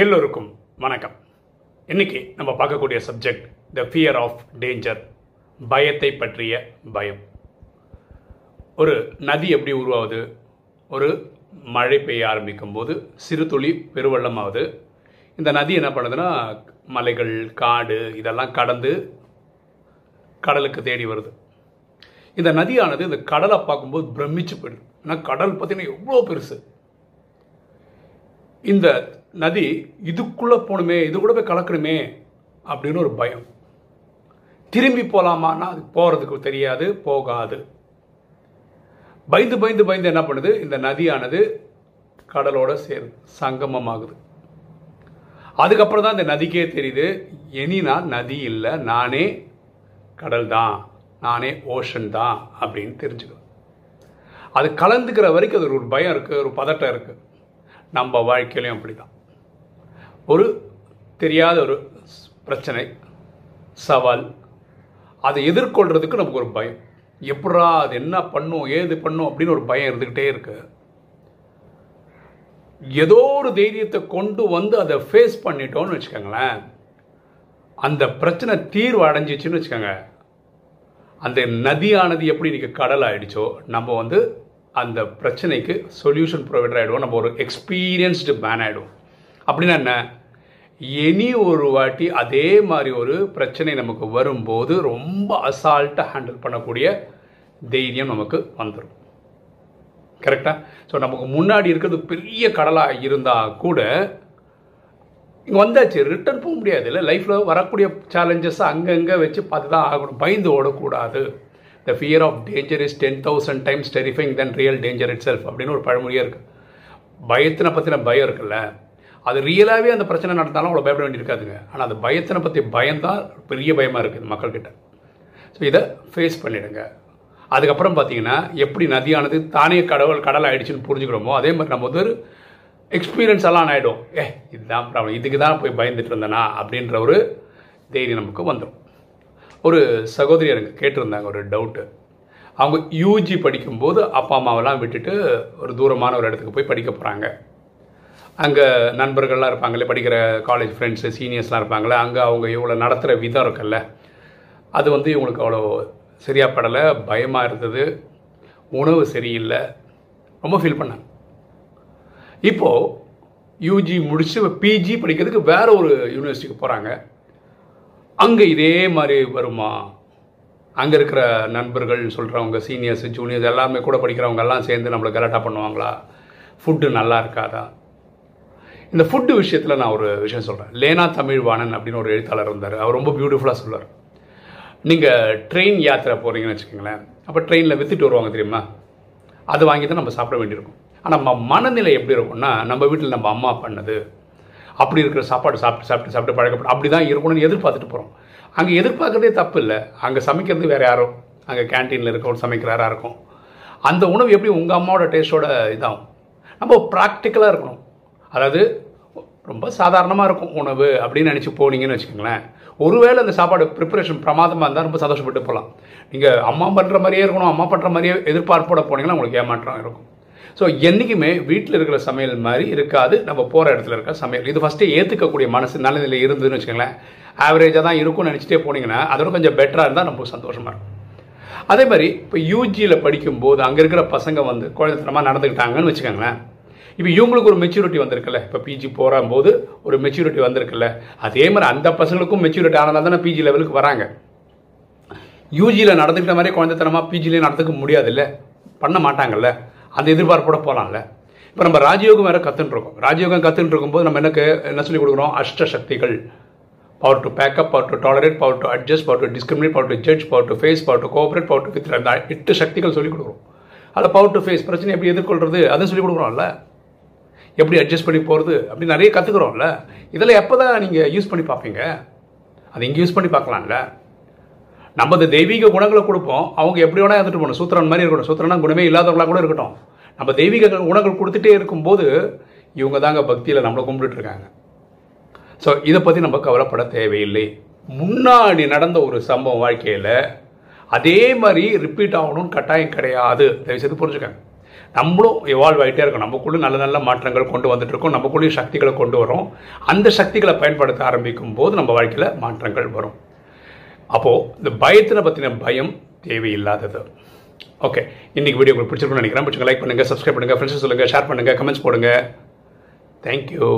எல்லோருக்கும் வணக்கம். இன்னைக்கு நம்ம பார்க்கக்கூடிய subject the fear of danger பயத்தை பற்றிய பயம். ஒரு நதி எப்படி உருவாகுது ஒரு மழை பெய்ய ஆரம்பிக்கும் போது சிறு துளி பெருவெள்ளமாகுது இந்த நதி என்ன பண்ணுதுன்னா மலைகள் காடு இதெல்லாம் கடந்து கடலுக்கு தேடி வருது. இந்த நதியானது இந்த கடலை பார்க்கும்போது பிரமிச்சு போயிடுது. ஏன்னா கடல் பார்த்தீங்கன்னா எவ்வளோ பெருசு. இந்த நதி இதுக்குள்ளே போகணுமே இது கூட போய் கலக்கணுமே அப்படின்னு ஒரு பயம். திரும்பி போகலாமான்னா அது போகிறதுக்கு தெரியாது போகாது. பயந்து பயந்து பயந்து என்ன பண்ணுது? இந்த நதியானது கடலோட சேருது சங்கமமாகுது. அதுக்கப்புறம் தான் இந்த நதிக்கே தெரியுது இனினா நதி இல்லை நானே கடல் தான் நானே ஓஷன் தான் அப்படின்னு தெரிஞ்சுக்கணும் அது கலந்துக்கிற வரைக்கும் அது ஒரு பயம் இருக்குது ஒரு பதட்டம் இருக்குது நம்ம வாழ்க்கையிலையும் அப்படி தான் ஒரு தெரியாத ஒரு பிரச்சனை சவால் அதை எதிர்கொள்கிறதுக்கு நமக்கு ஒரு பயம். எப்படா அது என்ன பண்ணும் ஏது பண்ணும் அப்படின்னு ஒரு பயம் இருந்துக்கிட்டே இருக்கு. ஏதோ ஒரு தைரியத்தை கொண்டு வந்து அதை ஃபேஸ் பண்ணிட்டோம்னு வச்சுக்கோங்களேன். அந்த பிரச்சனை தீர்வு அடைஞ்சிச்சுன்னு வச்சுக்கோங்க. அந்த நதியானது எப்படி இன்றைக்கி கடல் ஆயிடுச்சோ நம்ம வந்து அந்த பிரச்சனைக்கு சொல்யூஷன் ப்ரொவைடர் ஆகிடுவோம் நம்ம ஒரு எக்ஸ்பீரியன்ஸ்டு மேன் ஆகிடுவோம் அப்படின்னா என்ன? இனி ஒரு வாட்டி அதே மாதிரி ஒரு பிரச்சனை நமக்கு வரும்போது ரொம்ப அசால்ட்டாக ஹேண்டில் பண்ணக்கூடிய தைரியம் நமக்கு வந்துடும் கரெக்டாக ஸோ நமக்கு முன்னாடி இருக்கிறது பெரிய கடலாக இருந்தால் கூட இங்கே வந்தாச்சு ரிட்டர்ன் போக முடியாது இல்லை. லைஃப்பில் வரக்கூடிய சேலஞ்சஸை அங்கங்கே வச்சு பார்த்து தான் ஆகணும். பயந்து ஓடக்கூடாது. The fear of danger is ten thousand times terrifying than real danger itself அப்படின்னு ஒரு பழமொழியாக இருக்குது பயத்தினை பற்றின பயம் இருக்குல்ல. அது ரியலாகவே அந்த பிரச்சனை நடந்தாலும் அவ்வளோ பயப்பட வேண்டியிருக்காதுங்க ஆனால் அந்த பயத்தினை பற்றி பயம்தான் பெரிய பயமாக இருக்குது மக்கள்கிட்ட. ஸோ இதை ஃபேஸ் பண்ணிவிடுங்க அதுக்கப்புறம் பார்த்தீங்கன்னா எப்படி நதியானது தானே கடவுள் கடல் ஆகிடுச்சின்னு புரிஞ்சுக்கிறோமோ அதே மாதிரி நம்ம வந்து ஒரு எக்ஸ்பீரியன்ஸ் எல்லாம் ஆகிடும் ஏ இதுதான் ப்ராப்ளம் இதுக்கு தான் போய் பயந்துட்டு இருந்தேனா அப்படின்ற ஒரு தைரியம் நமக்கு வந்துடும். ஒரு சகோதரி எனக்கு கேட்டிருந்தாங்க ஒரு டவுட்டு அவங்க யூஜி படிக்கும்போது அப்பா அம்மாவெல்லாம் விட்டுட்டு ஒரு தூரமான ஒரு இடத்துக்கு போய் படிக்க போகிறாங்க அங்கே நண்பர்கள்லாம் இருப்பாங்களே படிக்கிற காலேஜ் ஃப்ரெண்ட்ஸு சீனியர்ஸ்லாம் இருப்பாங்களே அங்கே அவங்க இவ்வளோ நடத்துகிற விதம் இருக்குல்ல அது வந்து இவங்களுக்கு அவ்வளோ சரியாக படலை பயமாக இருந்தது உணவு சரியில்லை ரொம்ப ஃபீல் பண்ணாங்க. இப்போது யூஜி முடித்து பிஜி படிக்கிறதுக்கு வேற ஒரு யூனிவர்சிட்டிக்கு போகிறாங்க அங்கே இதே மாதிரி வருமா? அங்கே இருக்கிற நண்பர்கள் சொல்கிறவங்க சீனியர்ஸ் ஜூனியர்ஸ் எல்லாமே கூட படிக்கிறவங்க எல்லாம் சேர்ந்து நம்மளை கலாட்டா பண்ணுவாங்களா? ஃபுட்டு நல்லா இருக்காதா? இந்த ஃபுட்டு விஷயத்தில் நான் ஒரு விஷயம் சொல்கிறேன் லேனா தமிழ்வாணன் அப்படின்னு ஒரு எழுத்தாளர் இருந்தார். அவர் ரொம்ப பியூட்டிஃபுல்லாக சொல்லுவார் நீங்கள் ட்ரெயின் யாத்திரை போகிறீங்கன்னு வச்சுக்கோங்களேன். அப்போ ட்ரெயினில் வித்துட்டு வருவாங்க தெரியுமா? அது வாங்கி தான் நம்ம சாப்பிட வேண்டியிருக்கும். ஆனால் நம்ம மனநிலை எப்படி இருக்கும்னா நம்ம வீட்டில் நம்ம அம்மா பண்ணது அப்படி இருக்கிற சாப்பாடு சாப்பிட்டு சாப்பிட்டு சாப்பிட்டு பழக்கப்பட அப்படி தான் இருக்கணும்னு எதிர்பார்த்துட்டு போகிறோம் அங்கே எதிர்பார்க்குறதே தப்பு இல்லை. அங்கே சமைக்கிறது வேறு யாரும் அங்கே கேன்டீனில் இருக்கவங்க சமைக்கிறாரா இருக்கும். அந்த உணவு எப்படி உங்கள் அம்மாவோட டேஸ்ட்டோட இதாகும்? நம்ம ப்ராக்டிக்கலாக இருக்கணும். அதாவது ரொம்ப சாதாரணமாக இருக்கும் உணவு அப்படின்னு நினச்சி போனீங்கன்னு வச்சுக்கோங்களேன். ஒருவேளை அந்த சாப்பாடு ப்ரிப்பரேஷன் பிரமாதமாக இருந்தால் ரொம்ப சந்தோஷப்பட்டு போகலாம் நீங்கள் அம்மா பண்ணுற மாதிரியே இருக்கணும் அம்மா பண்ணுற மாதிரியே எதிர்பார்ப்போட போனீங்கன்னா உங்களுக்கு ஏமாற்றம் இருக்கும். ஸோ என்றைக்குமே வீட்டில் இருக்கிற சமையல் மாதிரி இருக்காது. நம்ம போகிற இடத்துல இருக்க சமையல். இது ஃபஸ்ட்டு ஏற்றுக்கக்கூடிய மனசு நல்ல நிலை இருந்ததுன்னு வச்சுக்கோங்களேன். ஆவரேஜாக தான் இருக்கும்னு நினச்சிட்டே போனீங்கன்னா அதோட கொஞ்சம் பெட்டராக இருந்தால் நமக்கு சந்தோஷமாக இருக்கும். அதே மாதிரி இப்போ யூஜியில் படிக்கும்போது அங்கே இருக்கிற பசங்க வந்து குழந்தைத்தனமாக நடந்துக்கிட்டாங்கன்னு வச்சுக்கோங்களேன். இப்போ இவங்களுக்கு ஒரு மெச்சூரிட்டி வந்திருக்குல்ல. இப்போ பிஜி போகும்போது ஒரு மெச்சூரிட்டி வந்திருக்குல்ல. அதே மாதிரி அந்த பசங்களுக்கும் மெச்சூரிட்டி ஆனால் தானே பிஜி லெவலுக்கு வராங்க. யூஜியில் நடந்துக்கிட்ட மாதிரி குழந்தைத்தனமாக பிஜிலையும் நடந்துக்க முடியாதுல்ல. பண்ண மாட்டாங்கல்ல. அந்த எதிர்பார்ப்போட போகலாம்ல இப்போ நம்ம ராஜயோகம் வேறு கற்றுன்னு இருக்கோம் ராஜயோகம் கற்றுன்னு இருக்கும்போது நம்ம எனக்கு என்ன சொல்லி கொடுக்குறோம்? அஷ்ட சக்திகள் power to pack up power to tolerate power to adjust power to discriminate power to judge power to face power to cooperate power to with அந்த எட்டு சக்திகள் சொல்லிக் கொடுக்குறோம். அதில் பவர் டு ஃபேஸ் பிரச்சனை எப்படி எதிர்கொள்கிறது அதை சொல்லிக் கொடுக்குறோம்ல. எப்படி அட்ஜஸ்ட் பண்ணி போகிறது அப்படி நிறைய கற்றுக்குறோம்ல இதில் எப்போ தான் நீங்கள் யூஸ் பண்ணி பார்ப்பீங்க? அதை இங்கே யூஸ் பண்ணி பார்க்கலாம்ல. நம்ம இந்த தெய்வீக குணங்களை கொடுப்போம். அவங்க எப்படி வேணால் இருந்துட்டு போகணும். சூத்திரன் மாதிரி இருக்கணும். சூத்திரனா குணமே இல்லாதவங்களாக கூட இருக்கட்டும். நம்ம தெய்வீக குணங்கள் கொடுத்துட்டே இருக்கும்போது இவங்க தாங்க பக்தியில் நம்மளை கும்பிட்டுட்டு இருக்காங்க. ஸோ இதை பற்றி நம்ம கவலைப்பட தேவையில்லை. முன்னாடி நடந்த ஒரு சம்பவம் வாழ்க்கையில் அதே மாதிரி ரிப்பீட் ஆகணும்னு கட்டாயம் கிடையாது. தயவுசெய்து புரிஞ்சுக்கங்க. நம்மளும் எவால்வ் ஆகிட்டே இருக்கோம் நமக்குள்ளே நல்ல நல்ல மாற்றங்கள் கொண்டு வந்துட்டுருக்கோம் நமக்குள்ளேயும் சக்திகளை கொண்டு வரோம் அந்த சக்திகளை பயன்படுத்த ஆரம்பிக்கும் போது நம்ம வாழ்க்கையில் மாற்றங்கள் வரும். அப்போது இந்த பயத்தினை பற்றின பயம் தேவையில்லாதது. ஓகே இன்றைக்கி வீடியோ உங்களுக்கு பிடிச்சிருக்குன்னு நினைக்கிறேன். பிடிச்சிங்க லைக் பண்ணுங்கள் சப்ஸ்கிரைப் பண்ணுங்கள் ஃப்ரெண்ட்ஸ் சொல்லுங்கள் ஷேர் பண்ணுங்கள் கமெண்ட்ஸ் போடுங்க. தேங்க்யூ